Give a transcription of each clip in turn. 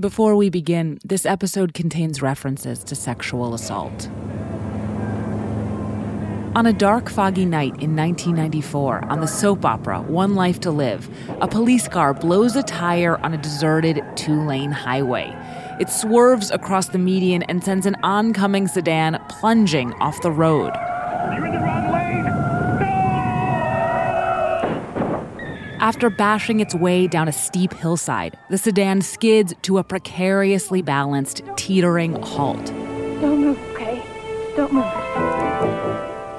Before we begin, this episode contains references to sexual assault. On a dark, foggy night in 1994, on the soap opera One Life to Live, a police car blows a tire on a deserted two lane highway. It swerves across the median and sends an oncoming sedan plunging off the road. You're in the wrong lane! After bashing its way down a steep hillside, the sedan skids to a precariously balanced, teetering halt. Don't move, okay? Don't move.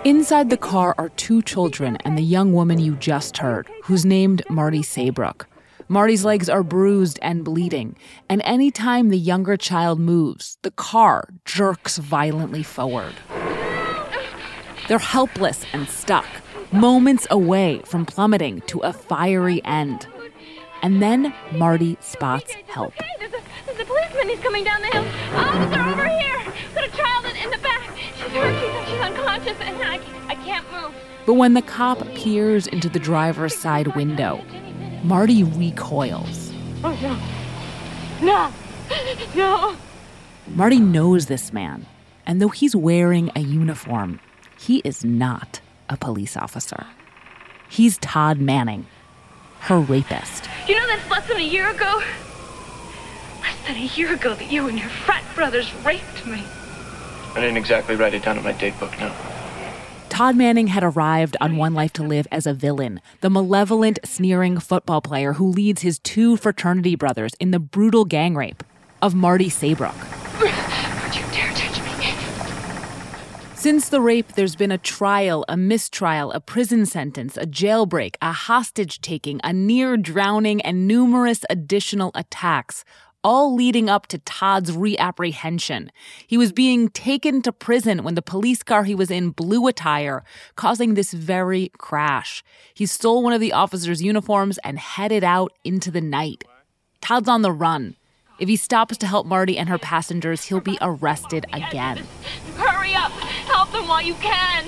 Inside the car are two children and the young woman you just heard, who's named Marty Saybrook. Marty's legs are bruised and bleeding, and any time the younger child moves, the car jerks violently forward. They're helpless and stuck, moments away from plummeting to a fiery end. And then Marty spots help. Okay, there's a, there's a policeman. He's coming down the hill. Officer, over here. Got a child in, in the back. She's hurt. She's, she's unconscious, and I, I can't move. But when the cop peers into the driver's side window, Marty recoils. Oh, no. No. No. Marty knows this man, and though he's wearing a uniform, he is not a police officer. He's Todd Manning, her rapist. You know that's less than a year ago? Less than a year ago that you and your frat brothers raped me. I didn't exactly write it down in my date book, no. Todd Manning had arrived on One Life to Live as a villain, the malevolent, sneering football player who leads his two fraternity brothers in the brutal gang rape of Marty Saybrook. Don't you dare touch me. Since the rape, there's been a trial, a mistrial, a prison sentence, a jailbreak, a hostage taking, a near drowning, and numerous additional attacks, all leading up to Todd's reapprehension. He was being taken to prison when the police car he was in blew a tire, causing this very crash. He stole one of the officer's uniforms and headed out into the night. Todd's on the run. If he stops to help Marty and her passengers, he'll be arrested again. Them while you can.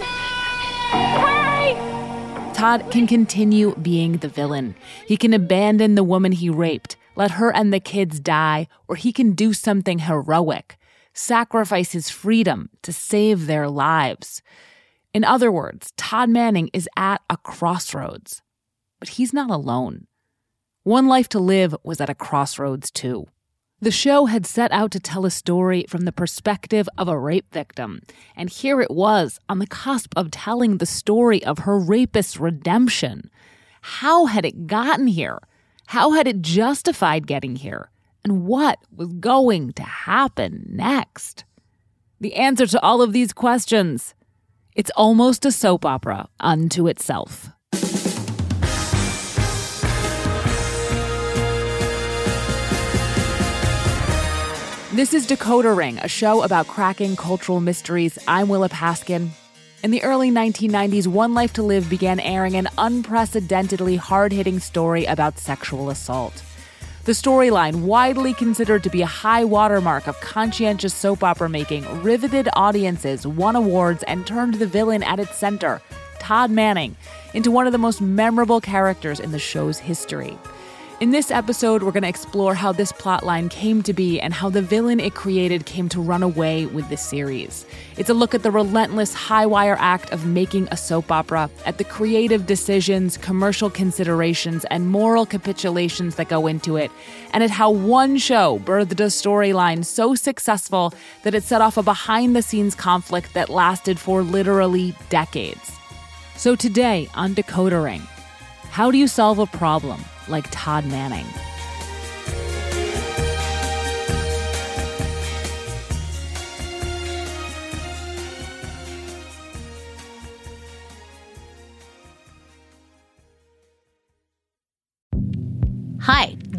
Todd can continue being the villain. He can abandon the woman he raped, let her and the kids die, or he can do something heroic, sacrifice his freedom to save their lives. In other words, Todd Manning is at a crossroads. But he's not alone. One Life to Live was at a crossroads too. The show had set out to tell a story from the perspective of a rape victim, and here it was on the cusp of telling the story of her rapist's redemption. How had it gotten here? How had it justified getting here? And what was going to happen next? The answer to all of these questions it's almost a soap opera unto itself. This is Decoder Ring, a show about cracking cultural mysteries. I'm Willa Paskin. In the early 1990s, One Life to Live began airing an unprecedentedly hard hitting story about sexual assault. The storyline, widely considered to be a high watermark of conscientious soap opera making, riveted audiences, won awards, and turned the villain at its center, Todd Manning, into one of the most memorable characters in the show's history. In this episode, we're going to explore how this plotline came to be and how the villain it created came to run away with the series. It's a look at the relentless high wire act of making a soap opera, at the creative decisions, commercial considerations, and moral capitulations that go into it, and at how one show birthed a storyline so successful that it set off a behind the scenes conflict that lasted for literally decades. So today on Decoder Ring, how do you solve a problem like Todd Manning? Hi,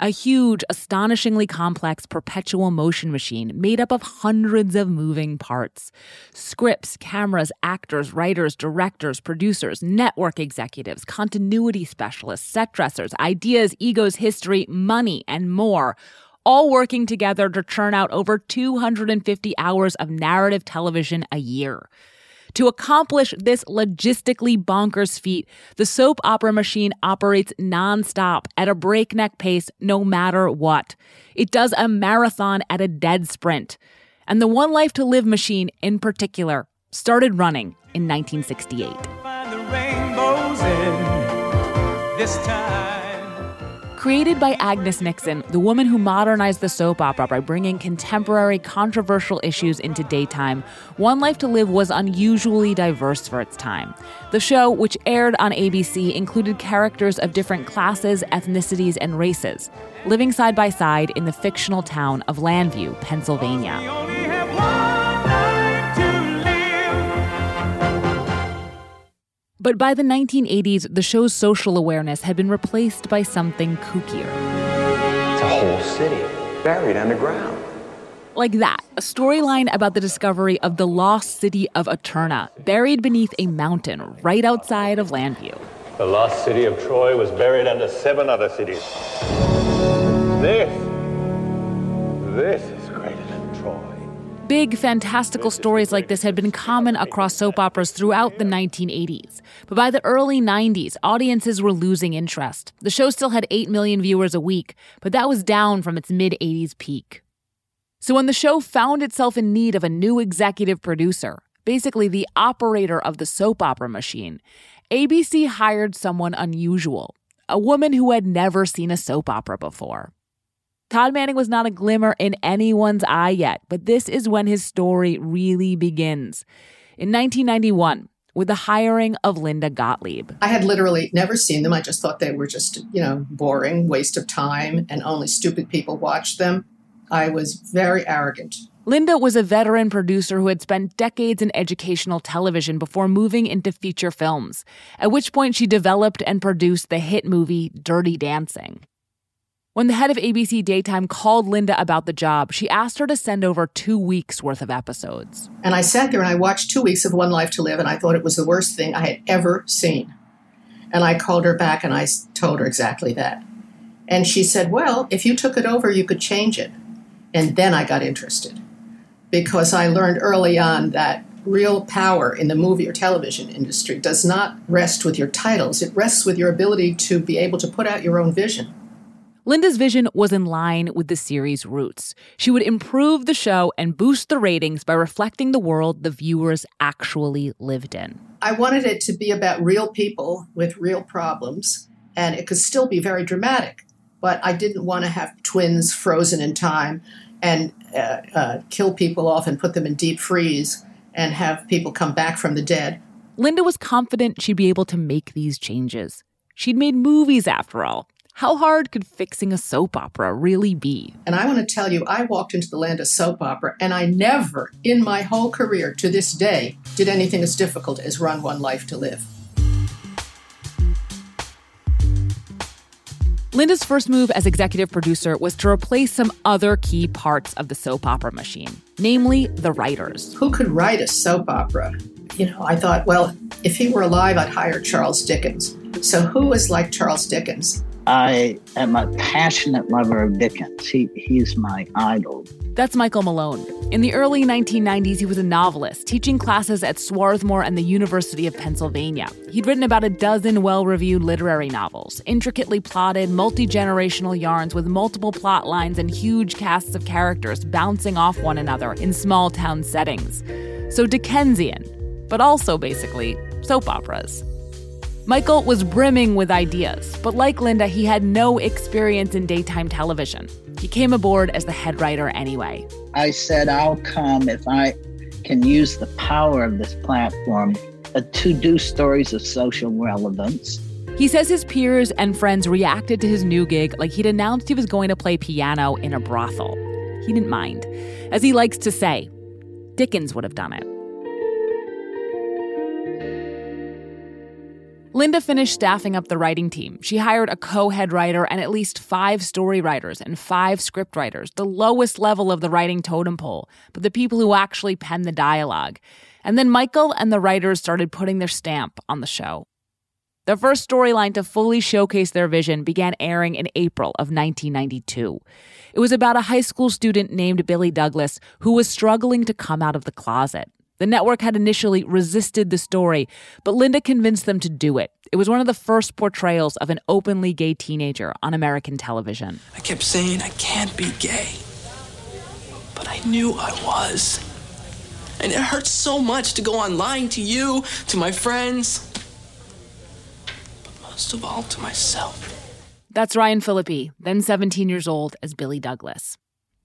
a huge, astonishingly complex perpetual motion machine made up of hundreds of moving parts. Scripts, cameras, actors, writers, directors, producers, network executives, continuity specialists, set dressers, ideas, egos, history, money, and more all working together to churn out over 250 hours of narrative television a year. To accomplish this logistically bonkers feat, the soap opera machine operates nonstop at a breakneck pace no matter what. It does a marathon at a dead sprint. And the One Life to Live machine, in particular, started running in 1968. Created by Agnes Nixon, the woman who modernized the soap opera by bringing contemporary, controversial issues into daytime, One Life to Live was unusually diverse for its time. The show, which aired on ABC, included characters of different classes, ethnicities, and races, living side by side in the fictional town of Llanview, Pennsylvania. But by the 1980s, the show's social awareness had been replaced by something kookier. It's a whole city buried underground. Like that, a storyline about the discovery of the lost city of Eterna, buried beneath a mountain right outside of Llanview. The lost city of Troy was buried under seven other cities. This, this Big, fantastical stories like this had been common across soap operas throughout the 1980s. But by the early 90s, audiences were losing interest. The show still had 8 million viewers a week, but that was down from its mid 80s peak. So when the show found itself in need of a new executive producer, basically the operator of the soap opera machine, ABC hired someone unusual, a woman who had never seen a soap opera before. Todd Manning was not a glimmer in anyone's eye yet, but this is when his story really begins. In 1991, with the hiring of Linda Gottlieb. I had literally never seen them. I just thought they were just, you know, boring, waste of time, and only stupid people watched them. I was very arrogant. Linda was a veteran producer who had spent decades in educational television before moving into feature films, at which point she developed and produced the hit movie Dirty Dancing. When the head of ABC Daytime called Linda about the job, she asked her to send over two weeks worth of episodes. And I sat there and I watched two weeks of One Life to Live, and I thought it was the worst thing I had ever seen. And I called her back and I told her exactly that. And she said, Well, if you took it over, you could change it. And then I got interested because I learned early on that real power in the movie or television industry does not rest with your titles, it rests with your ability to be able to put out your own vision. Linda's vision was in line with the series' roots. She would improve the show and boost the ratings by reflecting the world the viewers actually lived in. I wanted it to be about real people with real problems, and it could still be very dramatic. But I didn't want to have twins frozen in time and uh, uh, kill people off and put them in deep freeze and have people come back from the dead. Linda was confident she'd be able to make these changes. She'd made movies after all, how hard could fixing a soap opera really be? And I want to tell you, I walked into the land of soap opera, and I never in my whole career to this day did anything as difficult as run One Life to Live. Linda's first move as executive producer was to replace some other key parts of the soap opera machine, namely the writers. Who could write a soap opera? You know, I thought, well, if he were alive, I'd hire Charles Dickens. So, who is like Charles Dickens? I am a passionate lover of Dickens. He, he's my idol. That's Michael Malone. In the early 1990s, he was a novelist, teaching classes at Swarthmore and the University of Pennsylvania. He'd written about a dozen well reviewed literary novels, intricately plotted, multi generational yarns with multiple plot lines and huge casts of characters bouncing off one another in small town settings. So Dickensian, but also basically soap operas. Michael was brimming with ideas, but like Linda, he had no experience in daytime television. He came aboard as the head writer anyway. I said, I'll come if I can use the power of this platform uh, to do stories of social relevance. He says his peers and friends reacted to his new gig like he'd announced he was going to play piano in a brothel. He didn't mind. As he likes to say, Dickens would have done it. Linda finished staffing up the writing team. She hired a co head writer and at least five story writers and five script writers, the lowest level of the writing totem pole, but the people who actually pen the dialogue. And then Michael and the writers started putting their stamp on the show. The first storyline to fully showcase their vision began airing in April of 1992. It was about a high school student named Billy Douglas who was struggling to come out of the closet. The network had initially resisted the story, but Linda convinced them to do it. It was one of the first portrayals of an openly gay teenager on American television. I kept saying I can't be gay, but I knew I was. And it hurts so much to go on lying to you, to my friends, but most of all to myself. That's Ryan Phillippe, then 17 years old, as Billy Douglas.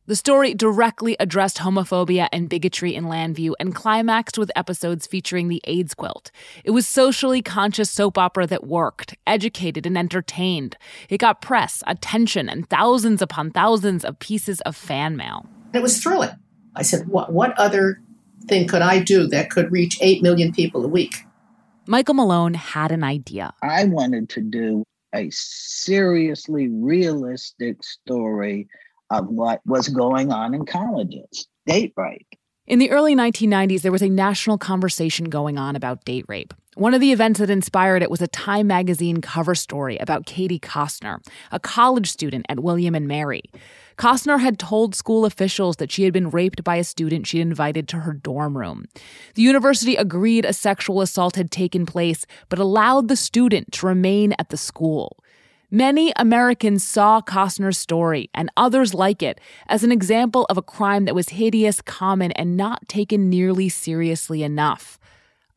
The story directly addressed homophobia and bigotry in Llanview and climaxed with episodes featuring the AIDS quilt. It was socially conscious soap opera that worked, educated, and entertained. It got press, attention, and thousands upon thousands of pieces of fan mail. It was thrilling. I said, what, what other thing could I do that could reach 8 million people a week? Michael Malone had an idea. I wanted to do a seriously realistic story of what was going on in colleges date rape. In the early 1990s, there was a national conversation going on about date rape. One of the events that inspired it was a Time magazine cover story about Katie Koestner, a college student at William and Mary. Koestner had told school officials that she had been raped by a student she'd invited to her dorm room. The university agreed a sexual assault had taken place, but allowed the student to remain at the school. Many Americans saw Koestner's story and others like it as an example of a crime that was hideous, common, and not taken nearly seriously enough.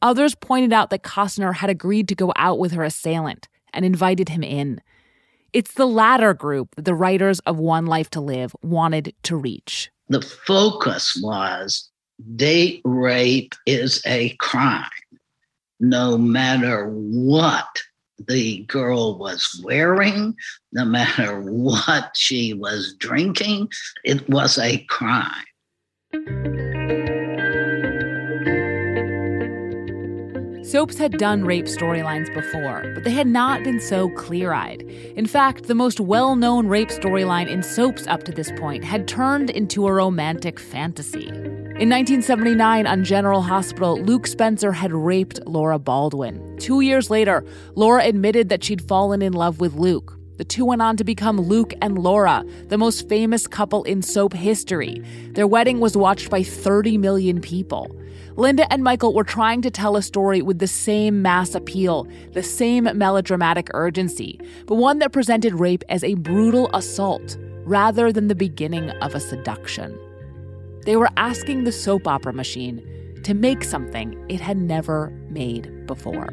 Others pointed out that Koestner had agreed to go out with her assailant and invited him in. It's the latter group that the writers of One Life to Live wanted to reach. The focus was date rape is a crime, no matter what the girl was wearing, no matter what she was drinking, it was a crime. Soaps had done rape storylines before, but they had not been so clear eyed. In fact, the most well known rape storyline in soaps up to this point had turned into a romantic fantasy. In 1979, on General Hospital, Luke Spencer had raped Laura Baldwin. Two years later, Laura admitted that she'd fallen in love with Luke. The two went on to become Luke and Laura, the most famous couple in soap history. Their wedding was watched by 30 million people. Linda and Michael were trying to tell a story with the same mass appeal, the same melodramatic urgency, but one that presented rape as a brutal assault rather than the beginning of a seduction. They were asking the soap opera machine to make something it had never made before.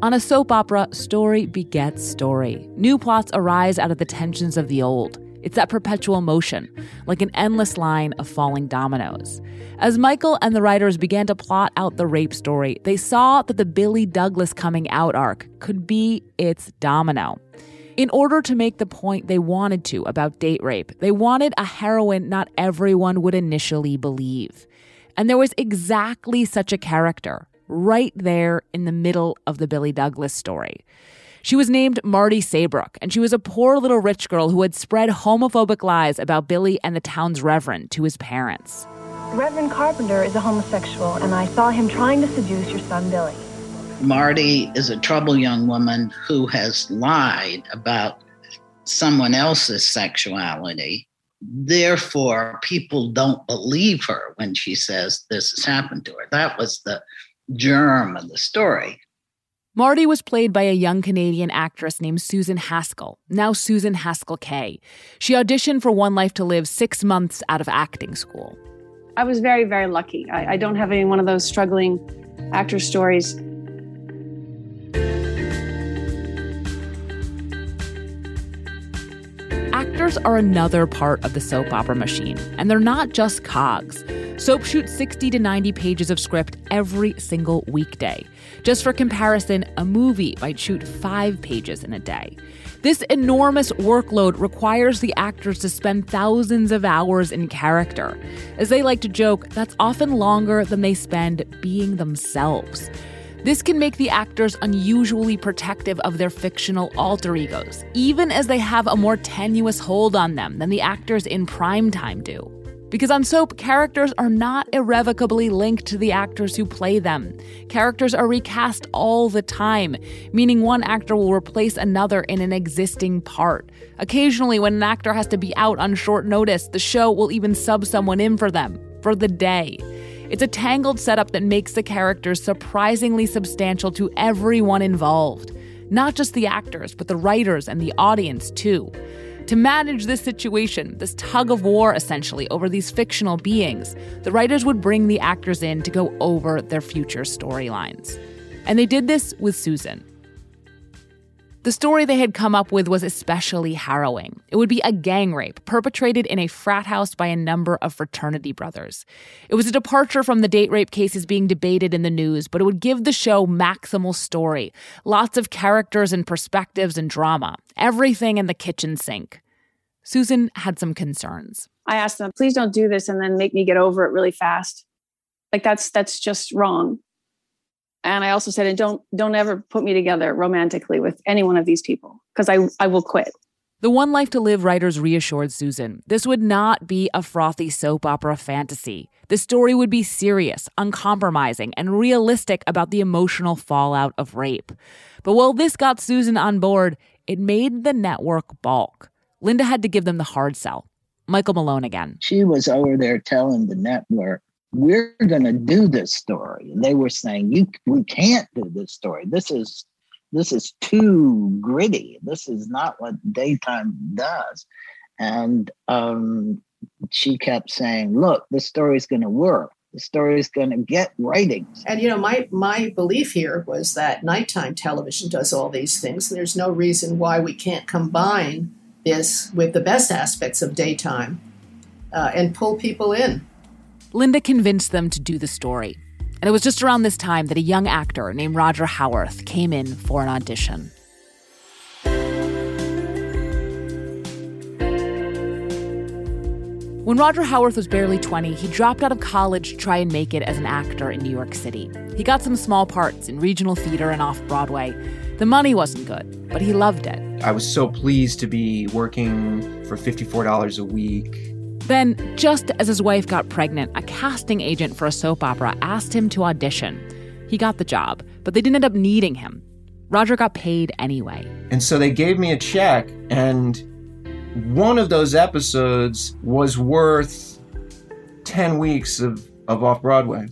On a soap opera, story begets story. New plots arise out of the tensions of the old. It's that perpetual motion, like an endless line of falling dominoes. As Michael and the writers began to plot out the rape story, they saw that the Billy Douglas coming out arc could be its domino. In order to make the point they wanted to about date rape, they wanted a heroine not everyone would initially believe. And there was exactly such a character right there in the middle of the Billy Douglas story. She was named Marty Saybrook, and she was a poor little rich girl who had spread homophobic lies about Billy and the town's reverend to his parents. Reverend Carpenter is a homosexual, and I saw him trying to seduce your son Billy. Marty is a troubled young woman who has lied about someone else's sexuality. Therefore, people don't believe her when she says this has happened to her. That was the germ of the story. Marty was played by a young Canadian actress named Susan Haskell, now Susan Haskell Kay. She auditioned for One Life to Live six months out of acting school. I was very, very lucky. I, I don't have any one of those struggling actor stories. Actors are another part of the soap opera machine, and they're not just cogs. Soap shoots 60 to 90 pages of script every single weekday. Just for comparison, a movie might shoot five pages in a day. This enormous workload requires the actors to spend thousands of hours in character. As they like to joke, that's often longer than they spend being themselves. This can make the actors unusually protective of their fictional alter egos, even as they have a more tenuous hold on them than the actors in primetime do. Because on soap, characters are not irrevocably linked to the actors who play them. Characters are recast all the time, meaning one actor will replace another in an existing part. Occasionally, when an actor has to be out on short notice, the show will even sub someone in for them, for the day. It's a tangled setup that makes the characters surprisingly substantial to everyone involved. Not just the actors, but the writers and the audience, too. To manage this situation, this tug of war essentially over these fictional beings, the writers would bring the actors in to go over their future storylines. And they did this with Susan. The story they had come up with was especially harrowing. It would be a gang rape perpetrated in a frat house by a number of fraternity brothers. It was a departure from the date rape cases being debated in the news, but it would give the show maximal story, lots of characters and perspectives and drama, everything in the kitchen sink. Susan had some concerns. I asked them, please don't do this and then make me get over it really fast. Like that's that's just wrong and I also said, and don't don't ever put me together romantically with any one of these people because I I will quit. The One Life to Live writers reassured Susan this would not be a frothy soap opera fantasy. The story would be serious, uncompromising, and realistic about the emotional fallout of rape. But while this got Susan on board, it made the network balk. Linda had to give them the hard sell. Michael Malone again. She was over there telling the network, we're going to do this story. And they were saying you we can't do this story. This is this is too gritty. This is not what daytime does. And um, she kept saying look the story's going to work. The story is going to get ratings. And you know my my belief here was that nighttime television does all these things and there's no reason why we can't combine this with the best aspects of daytime uh, and pull people in Linda convinced them to do the story. And it was just around this time that a young actor named Roger Howarth came in for an audition. When Roger Howarth was barely 20, he dropped out of college to try and make it as an actor in New York City. He got some small parts in regional theater and off Broadway. The money wasn't good, but he loved it. I was so pleased to be working for $54 a week then, just as his wife got pregnant, a casting agent for a soap opera asked him to audition. He got the job, but they didn't end up needing him. Roger got paid anyway. And so they gave me a check, and one of those episodes was worth 10 weeks of, of off Broadway.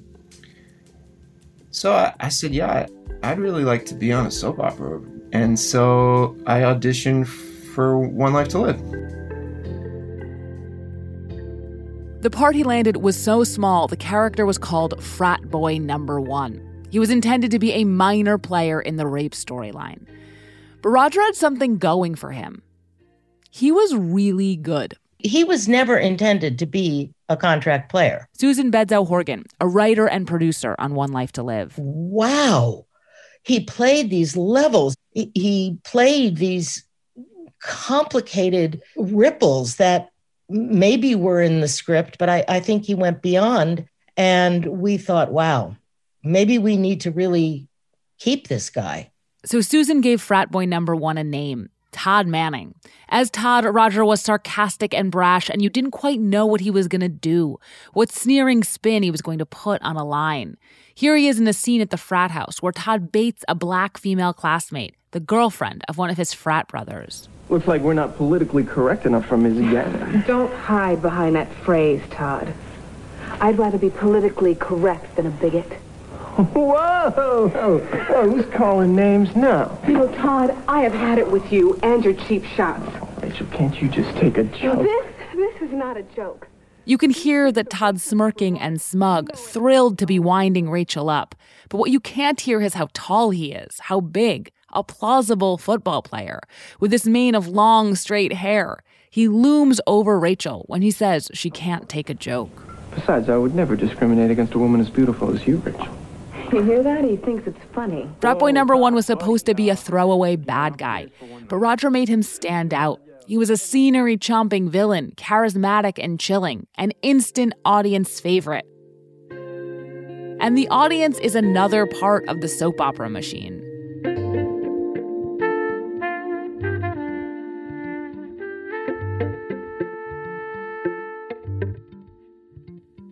So I, I said, Yeah, I'd really like to be on a soap opera. And so I auditioned for One Life to Live. The part he landed was so small, the character was called Frat Boy Number One. He was intended to be a minor player in the rape storyline. But Roger had something going for him. He was really good. He was never intended to be a contract player. Susan Bedsow Horgan, a writer and producer on One Life to Live. Wow. He played these levels. He played these complicated ripples that maybe were in the script, but I, I think he went beyond. And we thought, wow, maybe we need to really keep this guy. So Susan gave frat boy number one a name. Todd Manning. As Todd, Roger was sarcastic and brash, and you didn't quite know what he was going to do, what sneering spin he was going to put on a line. Here he is in a scene at the frat house where Todd baits a black female classmate, the girlfriend of one of his frat brothers. Looks like we're not politically correct enough for Ms. Gannon. Don't hide behind that phrase, Todd. I'd rather be politically correct than a bigot. Whoa! Oh, oh, who's calling names now? You know, Todd, I have had it with you and your cheap shots. Rachel, can't you just take a joke? This, this is not a joke. You can hear that Todd's smirking and smug, thrilled to be winding Rachel up. But what you can't hear is how tall he is, how big, a plausible football player, with this mane of long, straight hair. He looms over Rachel when he says she can't take a joke. Besides, I would never discriminate against a woman as beautiful as you, Rachel. You hear that? He thinks it's funny. Frat Boy number one was supposed to be a throwaway bad guy, but Roger made him stand out. He was a scenery chomping villain, charismatic and chilling, an instant audience favorite. And the audience is another part of the soap opera machine.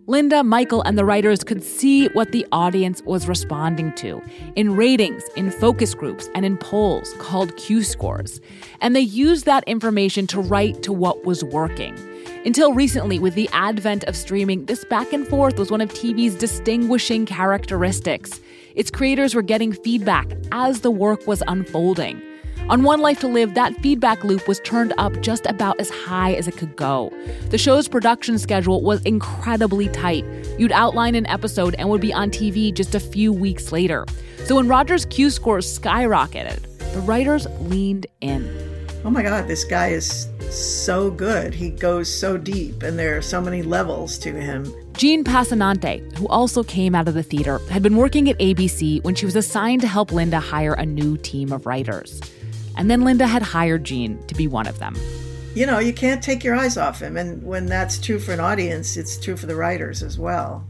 Linda, Michael, and the writers could see what the audience was responding to in ratings, in focus groups, and in polls called Q scores. And they used that information to write to what was working. Until recently, with the advent of streaming, this back and forth was one of TV's distinguishing characteristics. Its creators were getting feedback as the work was unfolding. On One Life to Live, that feedback loop was turned up just about as high as it could go. The show's production schedule was incredibly tight. You'd outline an episode and would be on TV just a few weeks later. So when Roger's Q scores skyrocketed, the writers leaned in. Oh my God, this guy is so good. He goes so deep, and there are so many levels to him. Jean Passanante, who also came out of the theater, had been working at ABC when she was assigned to help Linda hire a new team of writers. And then Linda had hired Jean to be one of them. You know, you can't take your eyes off him. And when that's true for an audience, it's true for the writers as well.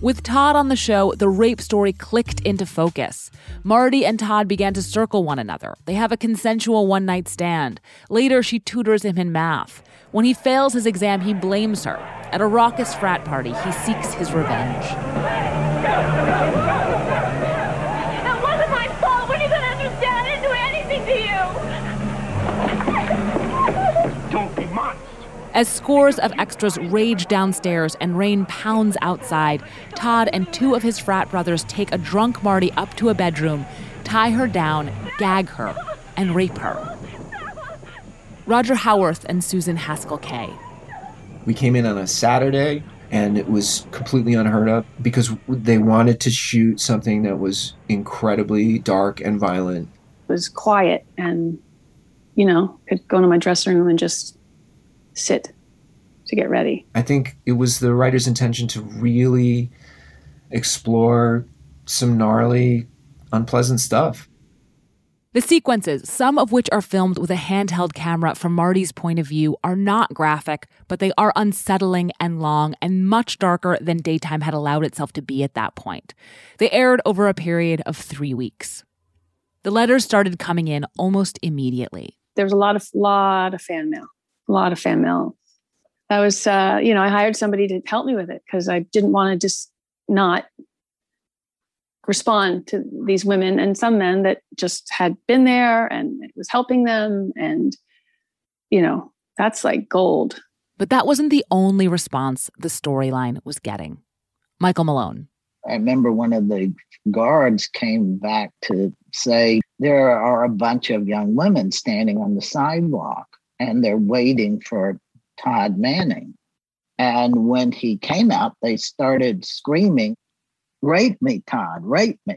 With Todd on the show, the rape story clicked into focus. Marty and Todd began to circle one another. They have a consensual one night stand. Later, she tutors him in math. When he fails his exam, he blames her. At a raucous frat party, he seeks his revenge. As scores of extras rage downstairs and rain pounds outside, Todd and two of his frat brothers take a drunk Marty up to a bedroom, tie her down, gag her, and rape her. Roger Howarth and Susan Haskell Kay. We came in on a Saturday and it was completely unheard of because they wanted to shoot something that was incredibly dark and violent. It was quiet and, you know, could go into my dressing room and just sit to get ready. I think it was the writer's intention to really explore some gnarly, unpleasant stuff. The sequences, some of which are filmed with a handheld camera from Marty's point of view, are not graphic, but they are unsettling and long and much darker than daytime had allowed itself to be at that point. They aired over a period of three weeks. The letters started coming in almost immediately. There was a lot of lot of fan mail a lot of fan mail. That was, uh, you know, I hired somebody to help me with it because I didn't want to just not respond to these women and some men that just had been there and it was helping them. And, you know, that's like gold. But that wasn't the only response the storyline was getting. Michael Malone. I remember one of the guards came back to say there are a bunch of young women standing on the sidewalk and they're waiting for Todd Manning. And when he came out, they started screaming, Rape me, Todd, rape me.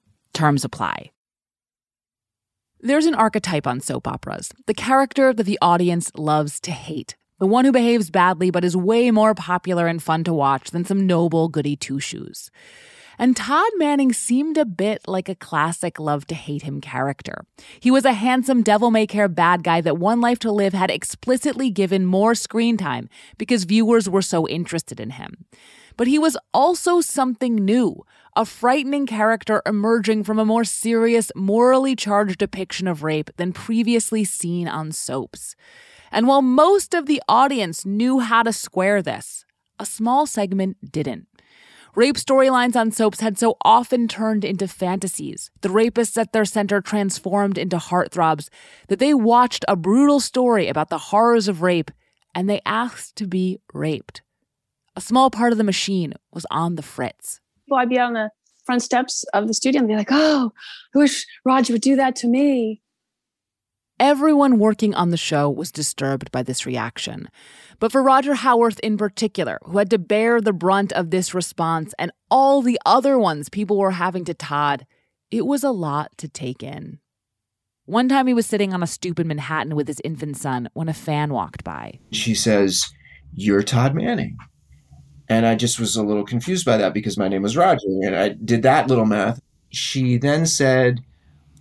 Terms apply. There's an archetype on soap operas, the character that the audience loves to hate. the one who behaves badly but is way more popular and fun to watch than some noble goody two shoes. And Todd Manning seemed a bit like a classic love to hate him character. He was a handsome devil may care bad guy that One Life to Live had explicitly given more screen time because viewers were so interested in him. But he was also something new, a frightening character emerging from a more serious, morally charged depiction of rape than previously seen on soaps. And while most of the audience knew how to square this, a small segment didn't. Rape storylines on soaps had so often turned into fantasies, the rapists at their center transformed into heartthrobs, that they watched a brutal story about the horrors of rape and they asked to be raped. A small part of the machine was on the fritz. Well, I'd be on the front steps of the studio and be like, oh, I wish Roger would do that to me. Everyone working on the show was disturbed by this reaction. But for Roger Howarth in particular, who had to bear the brunt of this response and all the other ones people were having to Todd, it was a lot to take in. One time he was sitting on a stoop in Manhattan with his infant son when a fan walked by. She says, You're Todd Manning. And I just was a little confused by that because my name was Roger. And I did that little math. She then said,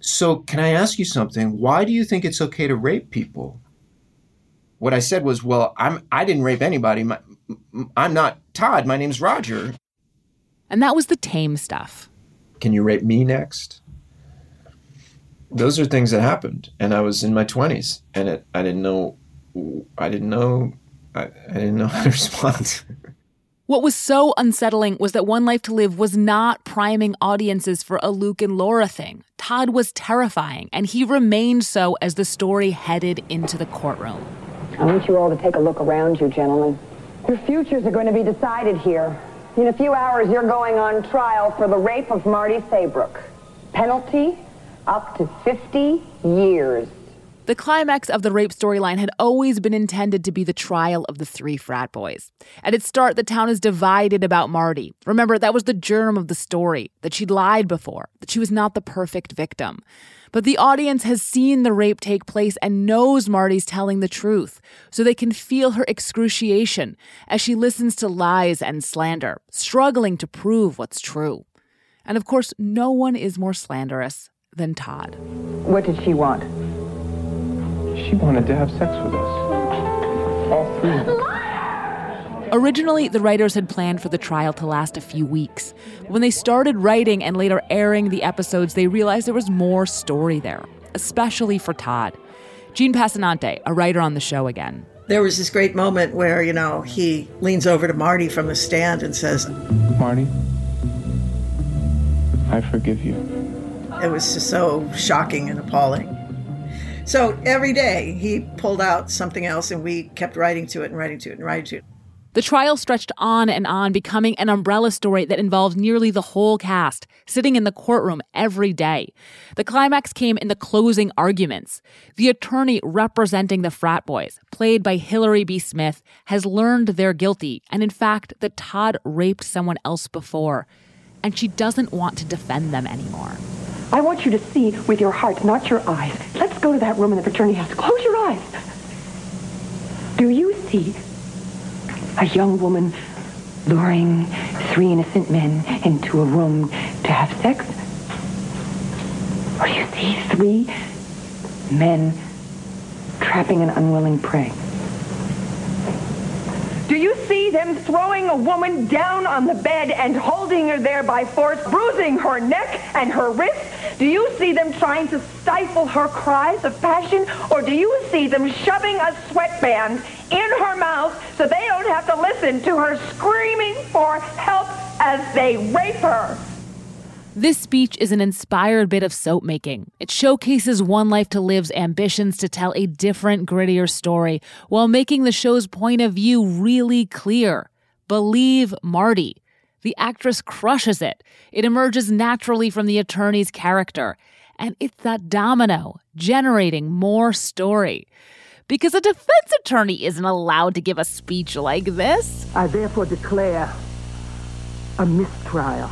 So, can I ask you something? Why do you think it's okay to rape people? What I said was, Well, I'm, I didn't rape anybody. My, I'm not Todd. My name's Roger. And that was the tame stuff. Can you rape me next? Those are things that happened. And I was in my 20s and it, I didn't know, I didn't know, I, I didn't know how to respond. What was so unsettling was that One Life to Live was not priming audiences for a Luke and Laura thing. Todd was terrifying, and he remained so as the story headed into the courtroom. I want you all to take a look around you, gentlemen. Your futures are going to be decided here. In a few hours, you're going on trial for the rape of Marty Saybrook. Penalty? Up to 50 years. The climax of the rape storyline had always been intended to be the trial of the three frat boys. At its start, the town is divided about Marty. Remember, that was the germ of the story that she'd lied before, that she was not the perfect victim. But the audience has seen the rape take place and knows Marty's telling the truth, so they can feel her excruciation as she listens to lies and slander, struggling to prove what's true. And of course, no one is more slanderous than Todd. What did she want? She wanted to have sex with us. All three of us. Originally, the writers had planned for the trial to last a few weeks. When they started writing and later airing the episodes, they realized there was more story there, especially for Todd. Jean Passanante, a writer on the show again. There was this great moment where, you know, he leans over to Marty from the stand and says, Marty, I forgive you. It was just so shocking and appalling. So every day he pulled out something else and we kept writing to it and writing to it and writing to it. The trial stretched on and on, becoming an umbrella story that involved nearly the whole cast, sitting in the courtroom every day. The climax came in the closing arguments. The attorney representing the frat boys, played by Hillary B. Smith, has learned they're guilty, and in fact, that Todd raped someone else before. And she doesn't want to defend them anymore. I want you to see with your heart, not your eyes. Let's go to that room in the fraternity house. Close your eyes. Do you see a young woman luring three innocent men into a room to have sex? Or do you see three men trapping an unwilling prey? Do you see them throwing a woman down on the bed and holding her there by force, bruising her neck and her wrists? Do you see them trying to stifle her cries of passion? Or do you see them shoving a sweatband in her mouth so they don't have to listen to her screaming for help as they rape her? This speech is an inspired bit of soap making. It showcases One Life to Live's ambitions to tell a different, grittier story while making the show's point of view really clear. Believe Marty. The actress crushes it. It emerges naturally from the attorney's character. And it's that domino generating more story. Because a defense attorney isn't allowed to give a speech like this. I therefore declare a mistrial.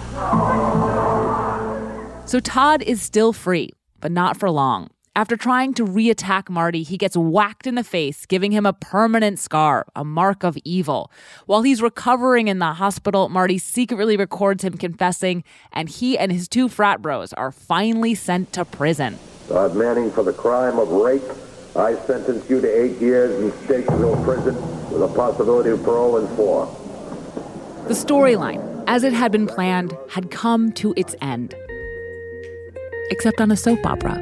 So Todd is still free, but not for long. After trying to re-attack Marty, he gets whacked in the face, giving him a permanent scar, a mark of evil. While he's recovering in the hospital, Marty secretly records him confessing, and he and his two frat bros are finally sent to prison. Todd Manning, for the crime of rape, I sentence you to eight years in Statesville prison with a possibility of parole in four. The storyline, as it had been planned, had come to its end. Except on a soap opera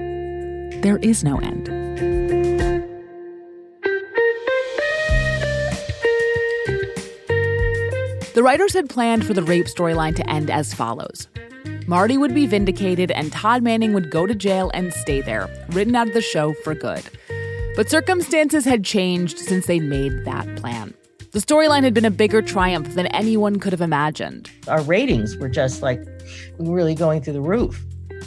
there is no end. The writers had planned for the rape storyline to end as follows Marty would be vindicated, and Todd Manning would go to jail and stay there, written out of the show for good. But circumstances had changed since they'd made that plan. The storyline had been a bigger triumph than anyone could have imagined. Our ratings were just like really going through the roof.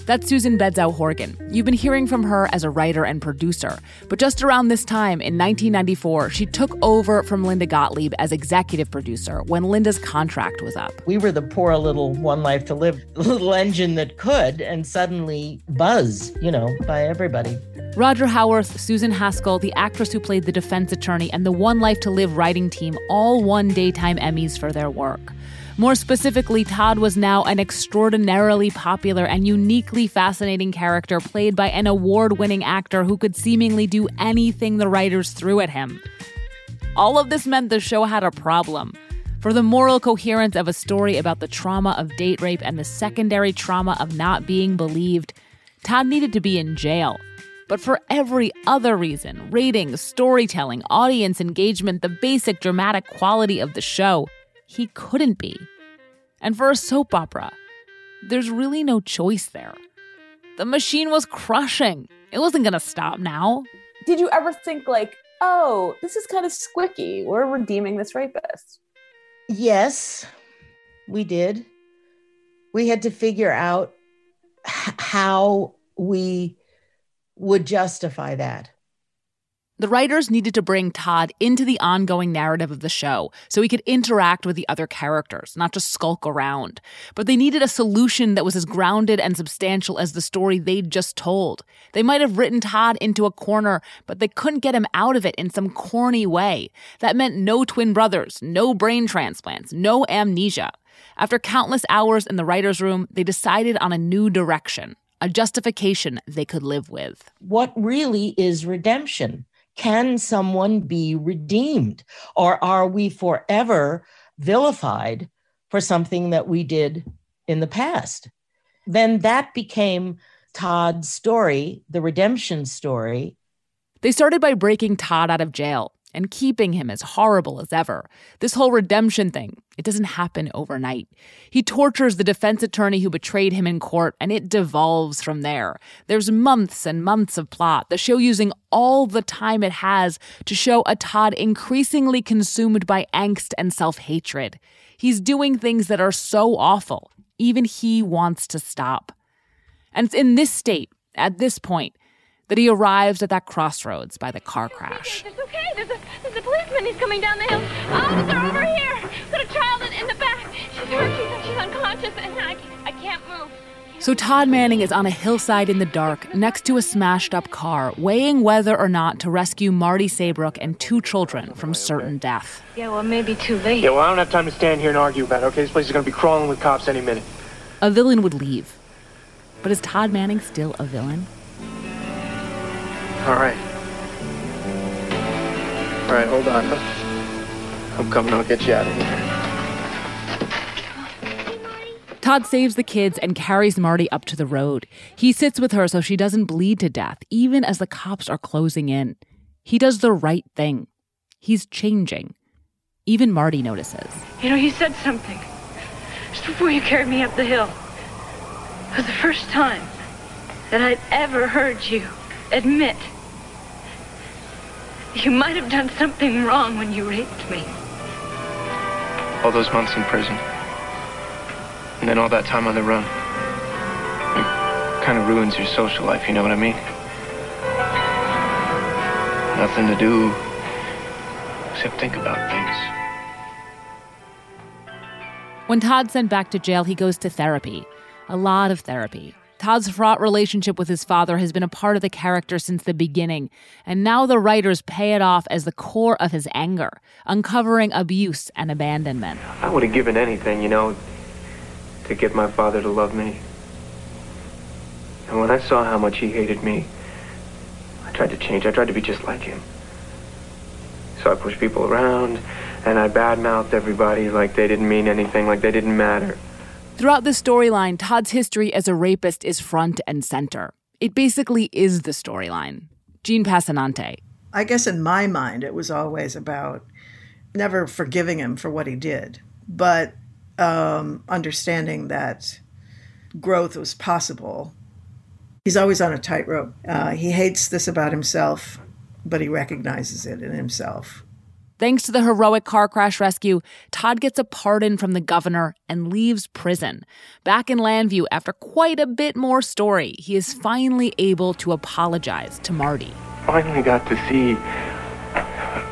That's Susan Bedsow Horgan. You've been hearing from her as a writer and producer. But just around this time, in 1994, she took over from Linda Gottlieb as executive producer when Linda's contract was up. We were the poor little one life to live little engine that could, and suddenly buzz, you know, by everybody. Roger Howarth, Susan Haskell, the actress who played the defense attorney, and the One Life to Live writing team all won daytime Emmys for their work. More specifically, Todd was now an extraordinarily popular and uniquely fascinating character played by an award winning actor who could seemingly do anything the writers threw at him. All of this meant the show had a problem. For the moral coherence of a story about the trauma of date rape and the secondary trauma of not being believed, Todd needed to be in jail. But for every other reason ratings, storytelling, audience engagement, the basic dramatic quality of the show he couldn't be. And for a soap opera, there's really no choice there. The machine was crushing. It wasn't going to stop now. Did you ever think, like, oh, this is kind of squicky? We're redeeming this rapist? Yes, we did. We had to figure out how we would justify that. The writers needed to bring Todd into the ongoing narrative of the show so he could interact with the other characters, not just skulk around. But they needed a solution that was as grounded and substantial as the story they'd just told. They might have written Todd into a corner, but they couldn't get him out of it in some corny way. That meant no twin brothers, no brain transplants, no amnesia. After countless hours in the writer's room, they decided on a new direction, a justification they could live with. What really is redemption? Can someone be redeemed? Or are we forever vilified for something that we did in the past? Then that became Todd's story, the redemption story. They started by breaking Todd out of jail and keeping him as horrible as ever. This whole redemption thing, it doesn't happen overnight. He tortures the defense attorney who betrayed him in court, and it devolves from there. There's months and months of plot, the show using all the time it has to show a Todd increasingly consumed by angst and self hatred. He's doing things that are so awful, even he wants to stop. And it's in this state, at this point, that he arrives at that crossroads by the car crash. It's okay. There's a, there's a policeman. He's coming down the hill. Officer, over here. Got a child in, in the back. She's hurt. She's, she's unconscious, and I, I can't move. So Todd Manning is on a hillside in the dark next to a smashed up car, weighing whether or not to rescue Marty Saybrook and two children from certain death. Yeah, well, maybe too late. Yeah, well, I don't have time to stand here and argue about it, okay? This place is going to be crawling with cops any minute. A villain would leave. But is Todd Manning still a villain? All right. All right, hold on. I'm coming. I'll get you out of here. Todd saves the kids and carries Marty up to the road. He sits with her so she doesn't bleed to death, even as the cops are closing in. He does the right thing. He's changing. Even Marty notices. You know, you said something just before you carried me up the hill. It was the first time that I'd ever heard you admit you might have done something wrong when you raped me. All those months in prison. And then all that time on the run. It kind of ruins your social life, you know what I mean? Nothing to do except think about things. When Todd's sent back to jail, he goes to therapy. A lot of therapy. Todd's fraught relationship with his father has been a part of the character since the beginning, and now the writers pay it off as the core of his anger, uncovering abuse and abandonment. I would have given anything, you know, to get my father to love me. And when I saw how much he hated me, I tried to change. I tried to be just like him. So I pushed people around, and I badmouthed everybody like they didn't mean anything, like they didn't matter. Throughout the storyline, Todd's history as a rapist is front and center. It basically is the storyline. Jean Passanante. I guess in my mind, it was always about never forgiving him for what he did, but um, understanding that growth was possible. He's always on a tightrope. Uh, he hates this about himself, but he recognizes it in himself. Thanks to the heroic car crash rescue, Todd gets a pardon from the governor and leaves prison. Back in Llanview, after quite a bit more story, he is finally able to apologize to Marty. Finally got to see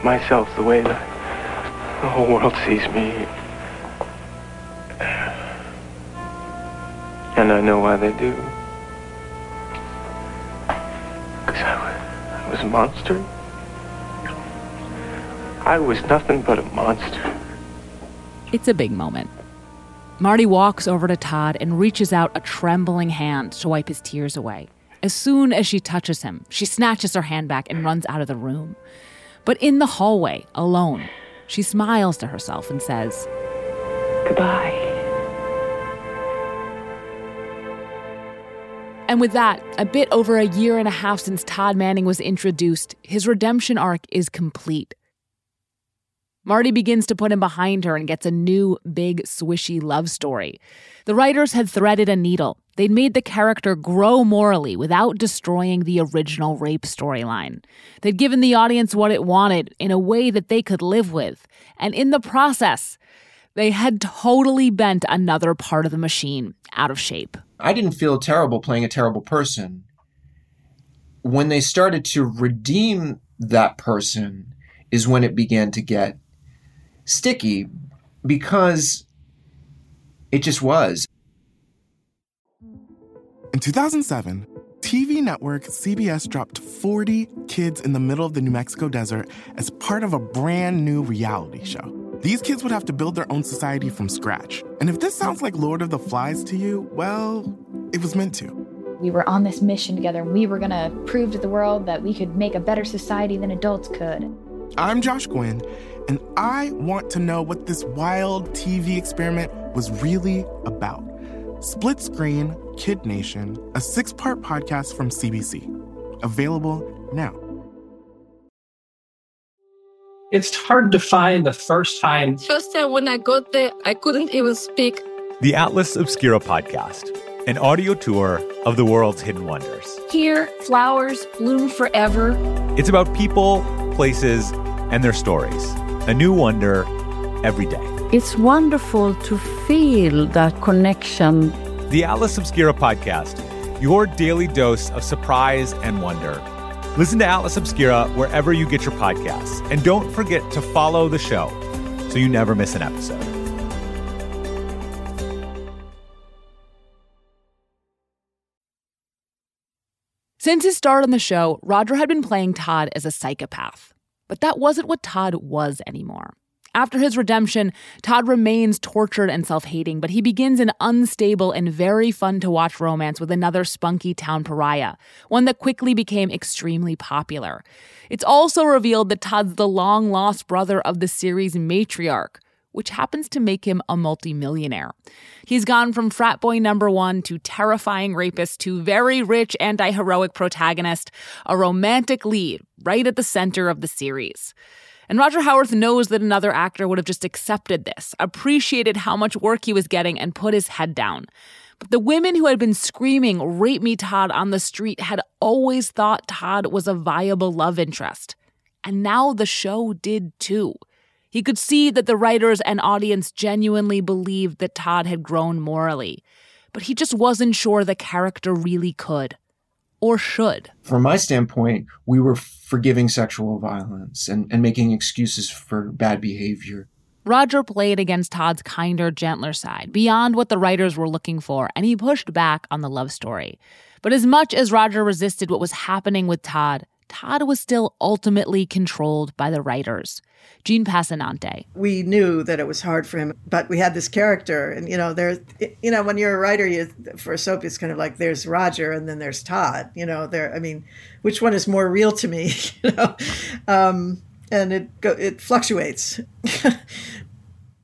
myself the way that the whole world sees me. And I know why they do. Because I was, I was a monster. I was nothing but a monster. It's a big moment. Marty walks over to Todd and reaches out a trembling hand to wipe his tears away. As soon as she touches him, she snatches her hand back and runs out of the room. But in the hallway, alone, she smiles to herself and says, Goodbye. And with that, a bit over a year and a half since Todd Manning was introduced, his redemption arc is complete. Marty begins to put him behind her and gets a new, big, swishy love story. The writers had threaded a needle. They'd made the character grow morally without destroying the original rape storyline. They'd given the audience what it wanted in a way that they could live with. And in the process, they had totally bent another part of the machine out of shape. I didn't feel terrible playing a terrible person. When they started to redeem that person, is when it began to get sticky because it just was. In 2007, TV network CBS dropped 40 kids in the middle of the New Mexico desert as part of a brand new reality show. These kids would have to build their own society from scratch. And if this sounds like Lord of the Flies to you, well, it was meant to. We were on this mission together, and we were going to prove to the world that we could make a better society than adults could. I'm Josh Gwynn, and I want to know what this wild TV experiment was really about. Split Screen Kid Nation, a six part podcast from CBC. Available now. It's hard to find the first time. First time when I got there, I couldn't even speak. The Atlas Obscura podcast, an audio tour of the world's hidden wonders. Here, flowers bloom forever. It's about people, places, and their stories. A new wonder every day. It's wonderful to feel that connection. The Atlas Obscura podcast, your daily dose of surprise and wonder. Listen to Atlas Obscura wherever you get your podcasts. And don't forget to follow the show so you never miss an episode. Since his start on the show, Roger had been playing Todd as a psychopath. But that wasn't what Todd was anymore. After his redemption, Todd remains tortured and self hating, but he begins an unstable and very fun to watch romance with another spunky town pariah, one that quickly became extremely popular. It's also revealed that Todd's the long lost brother of the series' matriarch, which happens to make him a multimillionaire. He's gone from frat boy number one to terrifying rapist to very rich anti heroic protagonist, a romantic lead right at the center of the series. And Roger Howarth knows that another actor would have just accepted this, appreciated how much work he was getting, and put his head down. But the women who had been screaming, Rape me, Todd, on the street had always thought Todd was a viable love interest. And now the show did too. He could see that the writers and audience genuinely believed that Todd had grown morally, but he just wasn't sure the character really could or should. From my standpoint, we were forgiving sexual violence and, and making excuses for bad behavior. Roger played against Todd's kinder, gentler side, beyond what the writers were looking for, and he pushed back on the love story. But as much as Roger resisted what was happening with Todd, Todd was still ultimately controlled by the writers. Jean Passanante. We knew that it was hard for him, but we had this character, and you know, there's, you know, when you're a writer, you for a soap, it's kind of like there's Roger and then there's Todd. You know, there. I mean, which one is more real to me? You know, um, and it go, it fluctuates.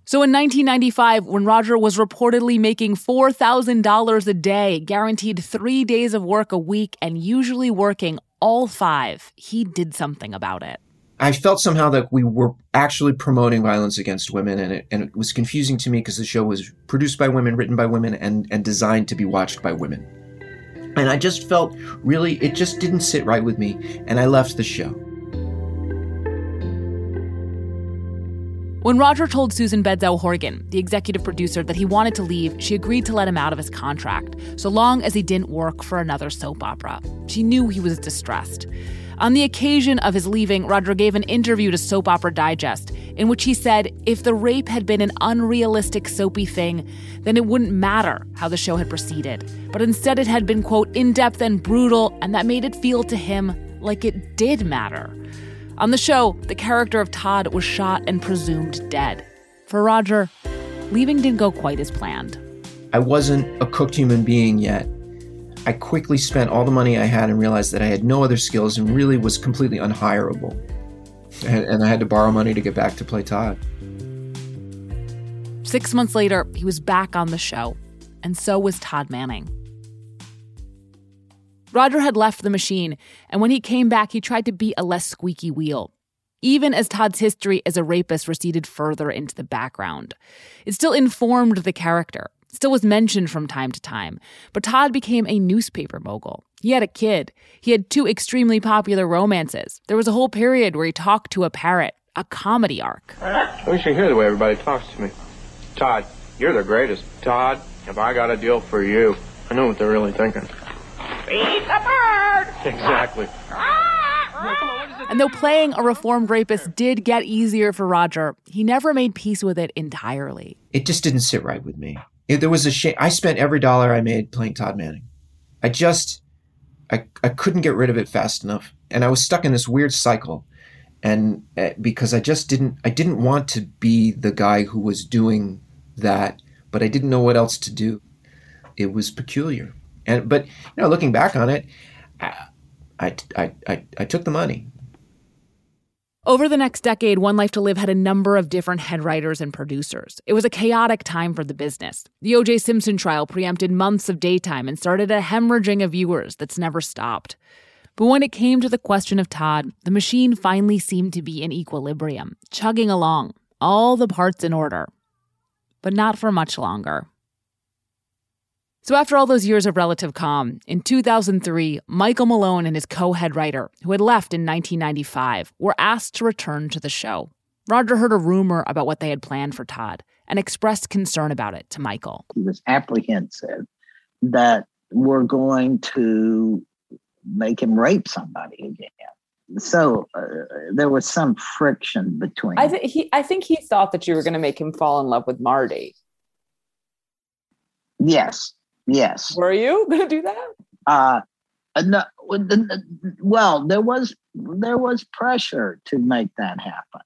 So in 1995, when Roger was reportedly making $4,000 a day, guaranteed three days of work a week, and usually working all five, he did something about it. I felt somehow that we were actually promoting violence against women, and it, and it was confusing to me because the show was produced by women, written by women, and, and designed to be watched by women. And I just felt really, it just didn't sit right with me, and I left the show. When Roger told Susan Bedsow Horgan, the executive producer, that he wanted to leave, she agreed to let him out of his contract, so long as he didn't work for another soap opera. She knew he was distressed. On the occasion of his leaving, Roger gave an interview to Soap Opera Digest in which he said if the rape had been an unrealistic soapy thing, then it wouldn't matter how the show had proceeded. But instead, it had been, quote, in depth and brutal, and that made it feel to him like it did matter. On the show, the character of Todd was shot and presumed dead. For Roger, leaving didn't go quite as planned. I wasn't a cooked human being yet. I quickly spent all the money I had and realized that I had no other skills and really was completely unhireable. And, and I had to borrow money to get back to play Todd. Six months later, he was back on the show, and so was Todd Manning. Roger had left the machine, and when he came back, he tried to be a less squeaky wheel, even as Todd's history as a rapist receded further into the background. It still informed the character, still was mentioned from time to time, but Todd became a newspaper mogul. He had a kid. He had two extremely popular romances. There was a whole period where he talked to a parrot, a comedy arc. We should hear the way everybody talks to me. Todd, you're the greatest. Todd, have I got a deal for you? I know what they're really thinking. Eat the bird! Exactly. And though playing a reformed rapist did get easier for Roger, he never made peace with it entirely. It just didn't sit right with me. It, there was a shame. I spent every dollar I made playing Todd Manning. I just, I, I couldn't get rid of it fast enough, and I was stuck in this weird cycle. And uh, because I just didn't, I didn't want to be the guy who was doing that, but I didn't know what else to do. It was peculiar. And but you know, looking back on it, I I I, I, took the money. Over the next decade, One Life to Live had a number of different head writers and producers. It was a chaotic time for the business. The O.J. Simpson trial preempted months of daytime and started a hemorrhaging of viewers that's never stopped. But when it came to the question of Todd, the machine finally seemed to be in equilibrium, chugging along, all the parts in order. But not for much longer. So, after all those years of relative calm, in 2003, Michael Malone and his co head writer, who had left in 1995, were asked to return to the show. Roger heard a rumor about what they had planned for Todd and expressed concern about it to Michael. He was apprehensive that we're going to make him rape somebody again. So uh, there was some friction between. I think he. I think he thought that you were going to make him fall in love with Marty. Yes, Yes. Were you going to do that? Uh, no, well, there was there was pressure to make that happen.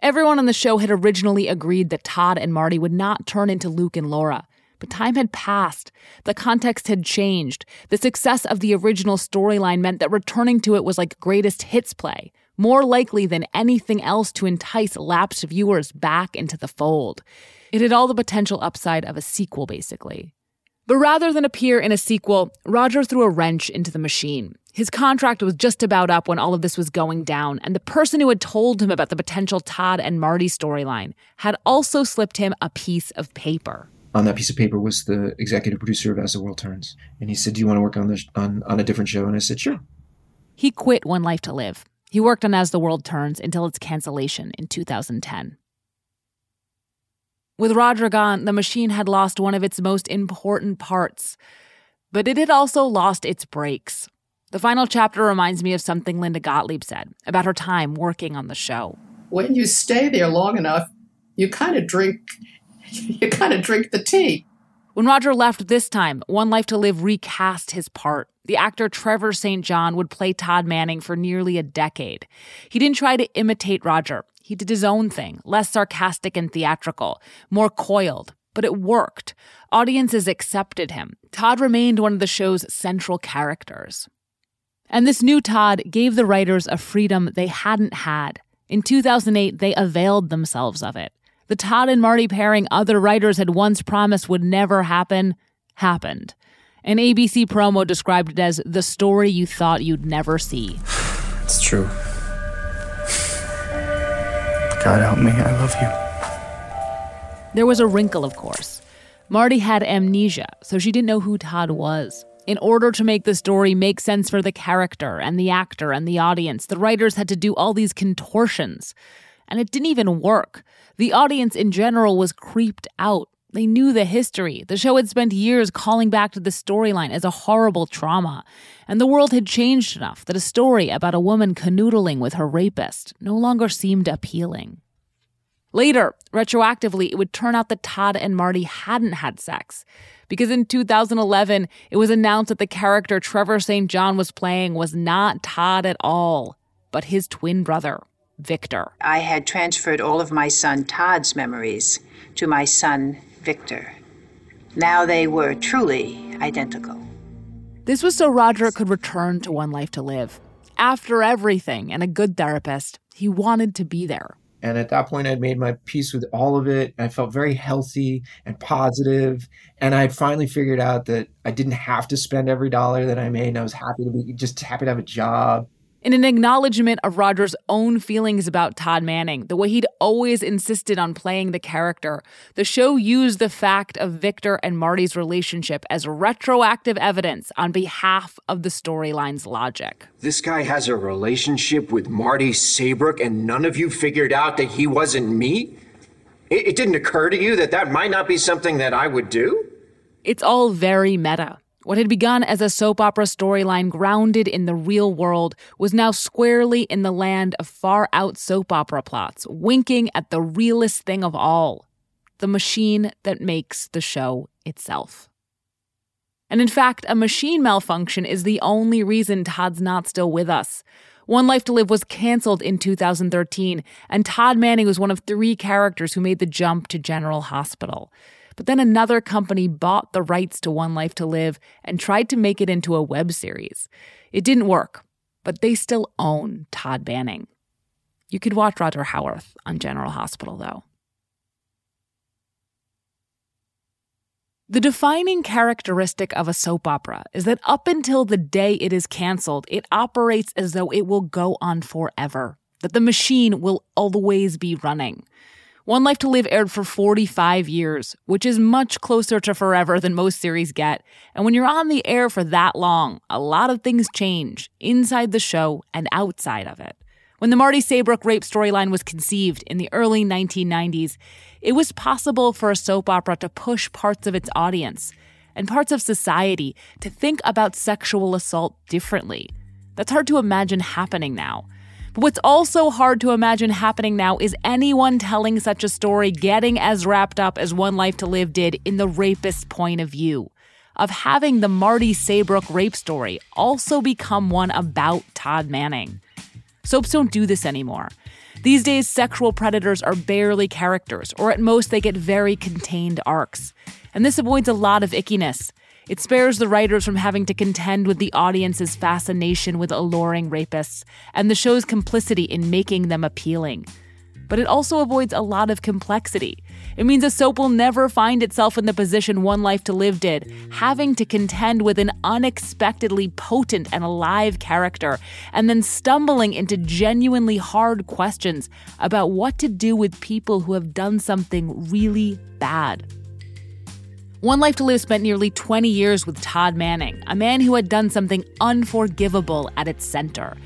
Everyone on the show had originally agreed that Todd and Marty would not turn into Luke and Laura. But time had passed. The context had changed. The success of the original storyline meant that returning to it was like greatest hits play, more likely than anything else to entice lapsed viewers back into the fold. It had all the potential upside of a sequel, basically. But rather than appear in a sequel, Roger threw a wrench into the machine. His contract was just about up when all of this was going down, and the person who had told him about the potential Todd and Marty storyline had also slipped him a piece of paper. On that piece of paper was the executive producer of As the World Turns, and he said, "Do you want to work on this on, on a different show?" And I said, "Sure." He quit One Life to Live. He worked on As the World Turns until its cancellation in 2010. With Roger gone, the machine had lost one of its most important parts, but it had also lost its brakes. The final chapter reminds me of something Linda Gottlieb said about her time working on the show. When you stay there long enough, you kind of drink you kind of drink the tea. When Roger left this time, One Life to Live recast his part. The actor Trevor St. John would play Todd Manning for nearly a decade. He didn't try to imitate Roger. He did his own thing, less sarcastic and theatrical, more coiled, but it worked. Audiences accepted him. Todd remained one of the show's central characters. And this new Todd gave the writers a freedom they hadn't had. In 2008, they availed themselves of it. The Todd and Marty pairing other writers had once promised would never happen happened. An ABC promo described it as the story you thought you'd never see. It's true. God help me, I love you. There was a wrinkle, of course. Marty had amnesia, so she didn't know who Todd was. In order to make the story make sense for the character and the actor and the audience, the writers had to do all these contortions. And it didn't even work. The audience in general was creeped out. They knew the history. The show had spent years calling back to the storyline as a horrible trauma. And the world had changed enough that a story about a woman canoodling with her rapist no longer seemed appealing. Later, retroactively, it would turn out that Todd and Marty hadn't had sex. Because in 2011, it was announced that the character Trevor St. John was playing was not Todd at all, but his twin brother, Victor. I had transferred all of my son Todd's memories to my son Victor. Now they were truly identical. This was so Roger could return to One Life to Live. After everything and a good therapist, he wanted to be there. And at that point, I'd made my peace with all of it. I felt very healthy and positive. And I had finally figured out that I didn't have to spend every dollar that I made. And I was happy to be just happy to have a job. In an acknowledgement of Roger's own feelings about Todd Manning, the way he'd always insisted on playing the character, the show used the fact of Victor and Marty's relationship as retroactive evidence on behalf of the storyline's logic. This guy has a relationship with Marty Saybrook, and none of you figured out that he wasn't me? It, it didn't occur to you that that might not be something that I would do? It's all very meta. What had begun as a soap opera storyline grounded in the real world was now squarely in the land of far out soap opera plots, winking at the realest thing of all the machine that makes the show itself. And in fact, a machine malfunction is the only reason Todd's not still with us. One Life to Live was canceled in 2013, and Todd Manning was one of three characters who made the jump to General Hospital. But then another company bought the rights to One Life to Live and tried to make it into a web series. It didn't work, but they still own Todd Manning. You could watch Roger Howarth on General Hospital, though. The defining characteristic of a soap opera is that up until the day it is canceled, it operates as though it will go on forever, that the machine will always be running. One Life to Live aired for 45 years, which is much closer to forever than most series get. And when you're on the air for that long, a lot of things change inside the show and outside of it. When the Marty Saybrook rape storyline was conceived in the early 1990s, it was possible for a soap opera to push parts of its audience and parts of society to think about sexual assault differently. That's hard to imagine happening now. But what's also hard to imagine happening now is anyone telling such a story getting as wrapped up as One Life to Live did in the rapist's point of view. Of having the Marty Saybrook rape story also become one about Todd Manning. Soaps don't do this anymore. These days, sexual predators are barely characters, or at most, they get very contained arcs. And this avoids a lot of ickiness. It spares the writers from having to contend with the audience's fascination with alluring rapists and the show's complicity in making them appealing. But it also avoids a lot of complexity. It means a soap will never find itself in the position One Life to Live did, having to contend with an unexpectedly potent and alive character, and then stumbling into genuinely hard questions about what to do with people who have done something really bad. One Life to Live spent nearly 20 years with Todd Manning, a man who had done something unforgivable at its center.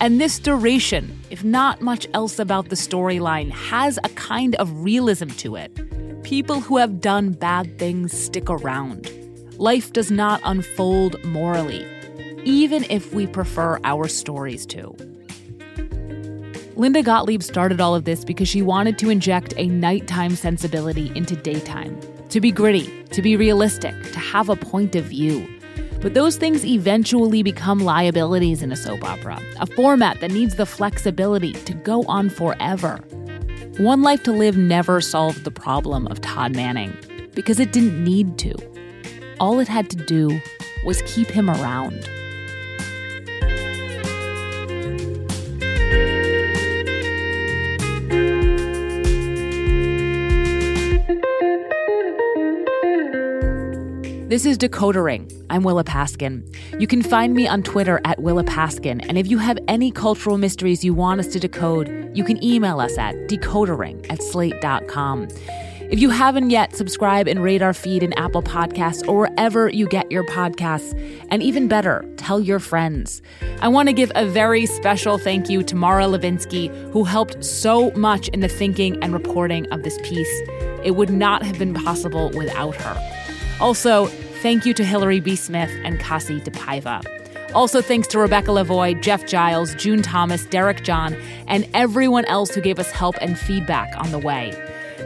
And this duration, if not much else about the storyline, has a kind of realism to it. People who have done bad things stick around. Life does not unfold morally, even if we prefer our stories to. Linda Gottlieb started all of this because she wanted to inject a nighttime sensibility into daytime, to be gritty, to be realistic, to have a point of view. But those things eventually become liabilities in a soap opera, a format that needs the flexibility to go on forever. One Life to Live never solved the problem of Todd Manning because it didn't need to. All it had to do was keep him around. This is Decoder Ring. I'm Willa Paskin. You can find me on Twitter at Willa Paskin, and if you have any cultural mysteries you want us to decode, you can email us at decodering at slate.com. If you haven't yet, subscribe and rate our feed in Apple Podcasts or wherever you get your podcasts. And even better, tell your friends. I want to give a very special thank you to Mara Levinsky, who helped so much in the thinking and reporting of this piece. It would not have been possible without her. Also, thank you to Hillary B. Smith and Kassie DePaiva. Also, thanks to Rebecca Lavoie, Jeff Giles, June Thomas, Derek John, and everyone else who gave us help and feedback on the way.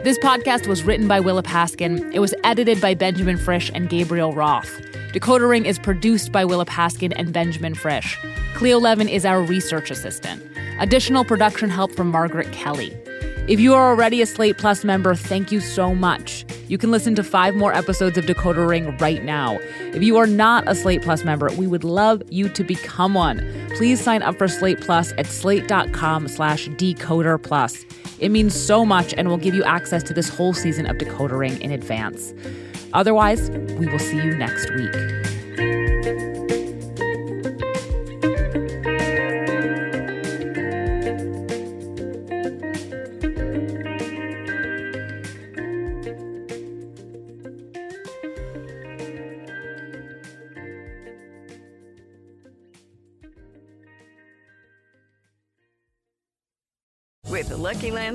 This podcast was written by Willa Paskin. It was edited by Benjamin Frisch and Gabriel Roth. Decoder Ring is produced by Willa Paskin and Benjamin Frisch. Cleo Levin is our research assistant. Additional production help from Margaret Kelly. If you are already a Slate Plus member, thank you so much. You can listen to five more episodes of Decoder Ring right now. If you are not a Slate Plus member, we would love you to become one. Please sign up for Slate Plus at slate.com slash decoder plus. It means so much and will give you access to this whole season of Decoder Ring in advance. Otherwise, we will see you next week.